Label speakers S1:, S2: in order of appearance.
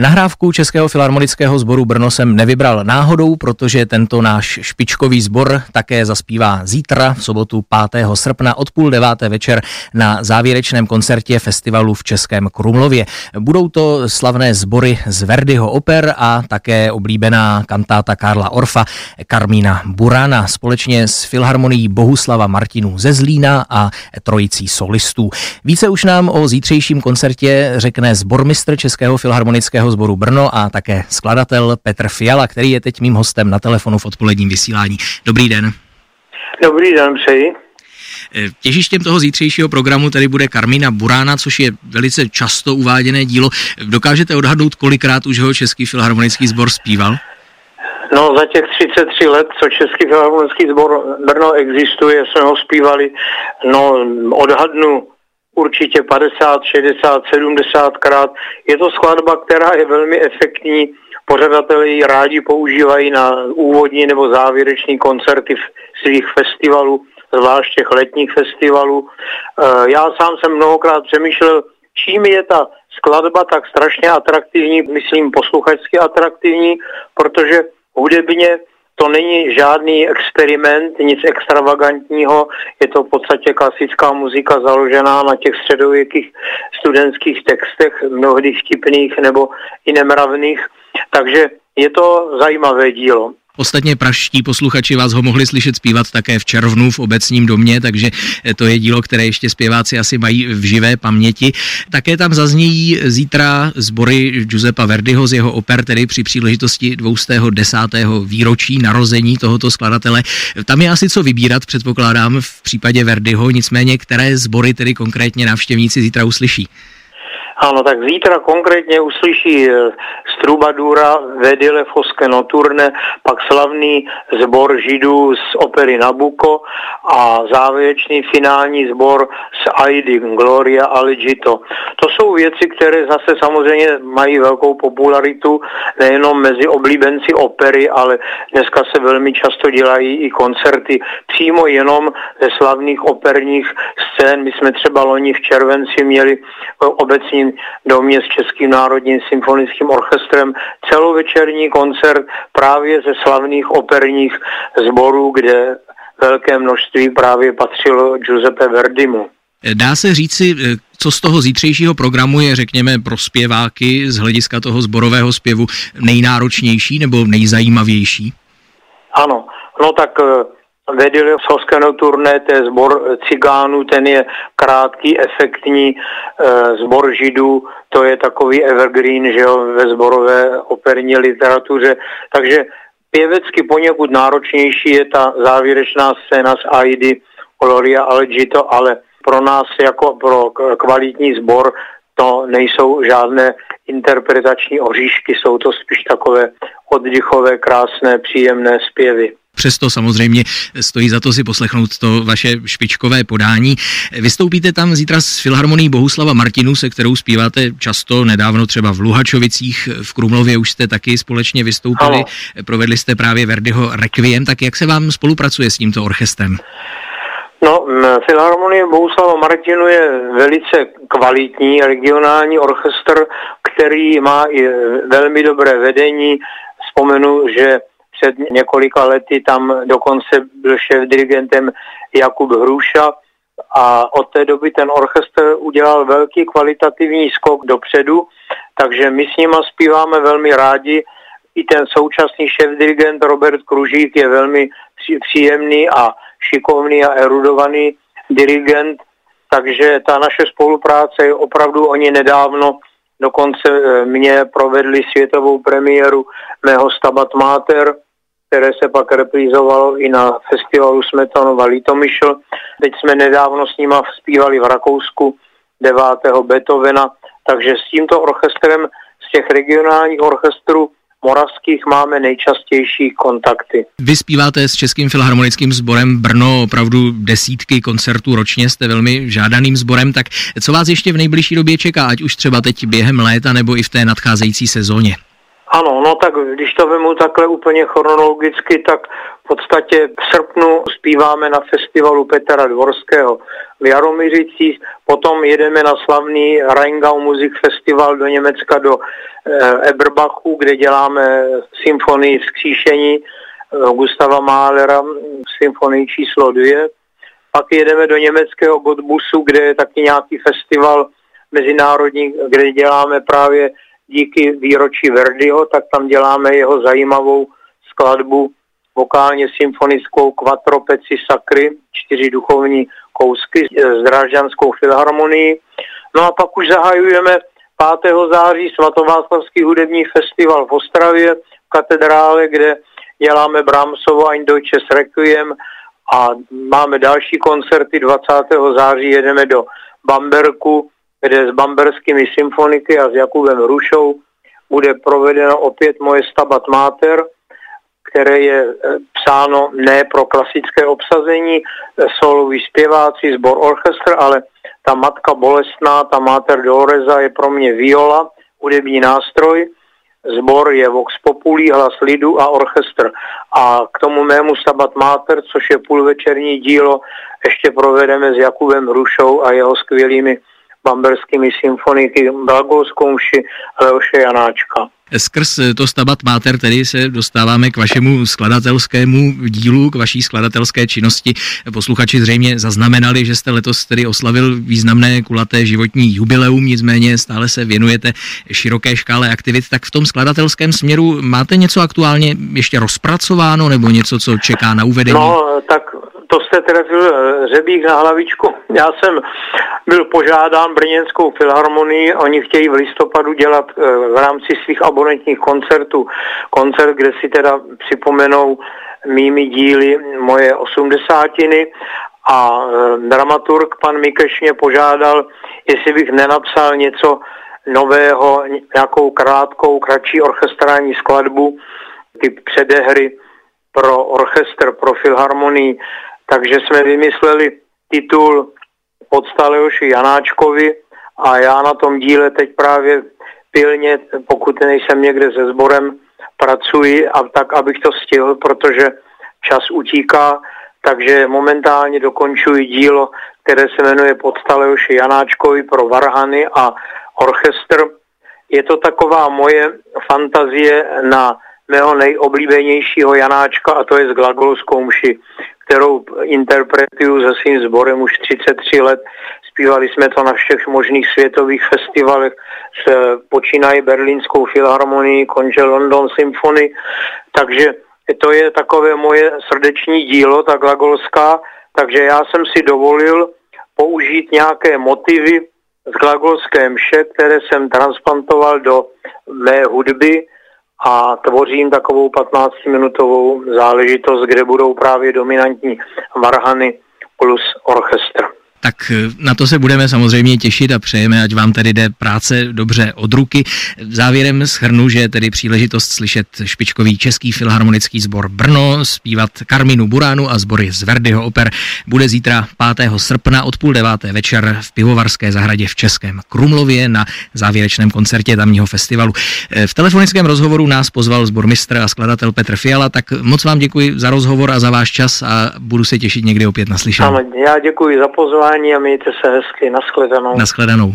S1: Nahrávku Českého filharmonického sboru Brno jsem nevybral náhodou, protože tento náš špičkový sbor také zaspívá zítra, v sobotu 5. srpna od půl deváté večer na závěrečném koncertě festivalu v Českém Krumlově. Budou to slavné sbory z Verdiho oper a také oblíbená kantáta Karla Orfa, Karmína Burana společně s Filharmonií Bohuslava Martinů ze Zlína a trojicí solistů. Více už nám o zítřejším koncertě řekne zbormistr Českého filharmonického sboru Brno a také skladatel Petr Fiala, který je teď mým hostem na telefonu v odpoledním vysílání. Dobrý den.
S2: Dobrý den, přeji.
S1: Eh, těžištěm toho zítřejšího programu tady bude Karmina Burána, což je velice často uváděné dílo. Dokážete odhadnout, kolikrát už ho Český filharmonický sbor zpíval?
S2: No za těch 33 let, co Český filharmonický sbor Brno existuje, jsme ho zpívali, no odhadnu určitě 50, 60, 70 krát. Je to skladba, která je velmi efektní, pořadatelé ji rádi používají na úvodní nebo závěrečný koncerty svých festivalů, zvlášť těch letních festivalů. Eh, já sám jsem mnohokrát přemýšlel, čím je ta skladba tak strašně atraktivní, myslím posluchačsky atraktivní, protože hudebně to není žádný experiment, nic extravagantního, je to v podstatě klasická muzika založená na těch středověkých studentských textech, mnohdy vtipných nebo i nemravných, takže je to zajímavé dílo.
S1: Ostatně praští posluchači vás ho mohli slyšet zpívat také v červnu v obecním domě, takže to je dílo, které ještě zpěváci asi mají v živé paměti. Také tam zaznějí zítra sbory Giuseppa Verdiho z jeho oper, tedy při příležitosti 210. výročí narození tohoto skladatele. Tam je asi co vybírat, předpokládám, v případě Verdiho, nicméně které sbory tedy konkrétně návštěvníci zítra uslyší.
S2: Ano, tak zítra konkrétně uslyší z eh, Trubadura Vedile Foske Noturne, pak slavný zbor židů z opery Nabuko a závěrečný finální zbor z Aidi Gloria Allegito. To jsou věci, které zase samozřejmě mají velkou popularitu nejenom mezi oblíbenci opery, ale dneska se velmi často dělají i koncerty přímo jenom ze slavných operních scén. My jsme třeba loni v červenci měli domě s Českým národním symfonickým orchestrem celovečerní koncert právě ze slavných operních sborů, kde velké množství právě patřilo Giuseppe Verdimu.
S1: Dá se říci, co z toho zítřejšího programu je, řekněme, pro zpěváky z hlediska toho zborového zpěvu nejnáročnější nebo nejzajímavější?
S2: Ano, no tak vedili Soskeno turné, to je zbor cigánů, ten je krátký, efektní, e, zbor židů, to je takový evergreen, že jo, ve zborové operní literatuře, takže pěvecky poněkud náročnější je ta závěrečná scéna z Aidy Gloria Algito, ale pro nás jako pro kvalitní sbor to nejsou žádné interpretační oříšky, jsou to spíš takové oddychové, krásné, příjemné zpěvy.
S1: Přesto samozřejmě stojí za to si poslechnout to vaše špičkové podání. Vystoupíte tam zítra s Filharmonií Bohuslava Martinu, se kterou zpíváte často, nedávno třeba v Luhačovicích, v Krumlově už jste taky společně vystoupili, ano. provedli jste právě Verdiho Requiem, tak jak se vám spolupracuje s tímto orchestrem?
S2: No, Filharmonie Bohuslava Martinu je velice kvalitní regionální orchestr, který má i velmi dobré vedení. Vzpomenu, že před několika lety tam dokonce byl šéf dirigentem Jakub Hruša a od té doby ten orchestr udělal velký kvalitativní skok dopředu, takže my s nima zpíváme velmi rádi. I ten současný šéf dirigent Robert Kružík je velmi příjemný a šikovný a erudovaný dirigent, takže ta naše spolupráce je opravdu oni nedávno dokonce eh, mě provedli světovou premiéru mého Stabat Mater, které se pak reprízovalo i na festivalu Smetanova Litomyšl. Teď jsme nedávno s nima zpívali v Rakousku 9. Beethovena, takže s tímto orchestrem z těch regionálních orchestrů moravských máme nejčastější kontakty.
S1: Vy zpíváte s Českým filharmonickým sborem Brno opravdu desítky koncertů ročně, jste velmi žádaným sborem, tak co vás ještě v nejbližší době čeká, ať už třeba teď během léta nebo i v té nadcházející sezóně?
S2: Ano, no tak když to vemu takhle úplně chronologicky, tak v podstatě v srpnu zpíváme na festivalu Petra Dvorského v Jaromířicích, potom jedeme na slavný Rheingau Music Festival do Německa do e, Eberbachu, kde děláme symfonii vzkříšení e, Gustava Mahlera, symfonii číslo dvě. Pak jedeme do německého Godbusu, kde je taky nějaký festival mezinárodní, kde děláme právě díky výročí Verdiho, tak tam děláme jeho zajímavou skladbu vokálně symfonickou Quattro Peci Sacry, čtyři duchovní kousky s Drážďanskou filharmonií. No a pak už zahajujeme 5. září svatováclavský hudební festival v Ostravě v katedrále, kde děláme Brahmsovo Ein Deutsches Requiem a máme další koncerty. 20. září jedeme do Bamberku, kde s bamberskými symfoniky a s Jakubem Rušou bude provedeno opět moje Stabat Mater, které je e, psáno ne pro klasické obsazení, e, soloví zpěváci, sbor orchestr, ale ta matka bolestná, ta Mater Doloreza je pro mě viola, hudební nástroj, Zbor je Vox Populi, hlas lidu a orchestr. A k tomu mému Stabat Mater, což je půlvečerní dílo, ještě provedeme s Jakubem Rušou a jeho skvělými bamberskými symfoniky, Blagolskou mši Leoše Janáčka.
S1: Skrz to Stabat Mater tedy se dostáváme k vašemu skladatelskému dílu, k vaší skladatelské činnosti. Posluchači zřejmě zaznamenali, že jste letos tedy oslavil významné kulaté životní jubileum, nicméně stále se věnujete široké škále aktivit. Tak v tom skladatelském směru máte něco aktuálně ještě rozpracováno nebo něco, co čeká na uvedení?
S2: No, tak to jste trefil eh, řebík na hlavičku. Já jsem byl požádán Brněnskou filharmonii, oni chtějí v listopadu dělat eh, v rámci svých abonentních koncertů koncert, kde si teda připomenou mými díly moje osmdesátiny a eh, dramaturg pan Mikeš mě požádal, jestli bych nenapsal něco nového, nějakou krátkou, kratší orchestrální skladbu, typ předehry pro orchestr, pro filharmonii takže jsme vymysleli titul Podstalejoši Janáčkovi a já na tom díle teď právě pilně, pokud nejsem někde se sborem, pracuji a tak, abych to stihl, protože čas utíká, takže momentálně dokončuji dílo, které se jmenuje Podstalejoši Janáčkovi pro varhany a orchestr. Je to taková moje fantazie na mého nejoblíbenějšího Janáčka a to je z Glagolskou mši, kterou interpretuju se svým sborem už 33 let. Zpívali jsme to na všech možných světových festivalech, s, počínají Berlínskou filharmonii, končil London Symphony, takže to je takové moje srdeční dílo, ta glagolská, takže já jsem si dovolil použít nějaké motivy z glagolské mše, které jsem transplantoval do mé hudby, a tvořím takovou 15-minutovou záležitost, kde budou právě dominantní varhany plus orchestr
S1: tak eh, na to se budeme samozřejmě těšit a přejeme, ať vám tedy jde práce dobře od ruky. Závěrem schrnu, že tedy příležitost slyšet špičkový český filharmonický sbor Brno, zpívat Karminu Buránu a sbory z Verdiho oper bude zítra 5. srpna od půl deváté večer v Pivovarské zahradě v Českém Krumlově na závěrečném koncertě tamního festivalu. Eh, v telefonickém rozhovoru nás pozval sbor mistr a skladatel Petr Fiala, tak moc vám děkuji za rozhovor a za váš čas a budu se těšit někdy opět na slyšení.
S2: Já děkuji za pozvání pozvání a mějte se hezky. Naschledanou.
S1: Naschledanou.